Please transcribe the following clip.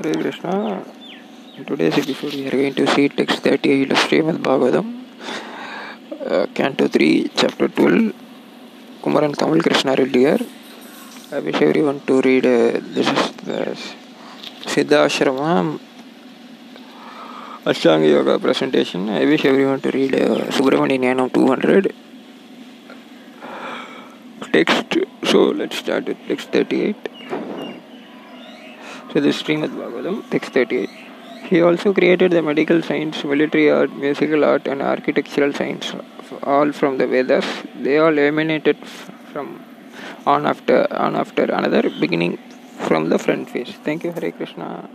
Hare Krishna. Today's episode, we are going to see text 38 of Srimad Bhagavatam, uh, Canto 3, Chapter 12. Kumaran Kamal Krishna here. I wish everyone to read. Uh, this is the Siddhashrama Ashtanga Yoga presentation. I wish everyone to read uh, Yanam 200. Text. So let's start with text 38. So is Srimad Bhagavatam, text 38. He also created the medical science, military art, musical art, and architectural science, all from the Vedas. They all emanated from on after on after another, beginning from the front face. Thank you, Hare Krishna.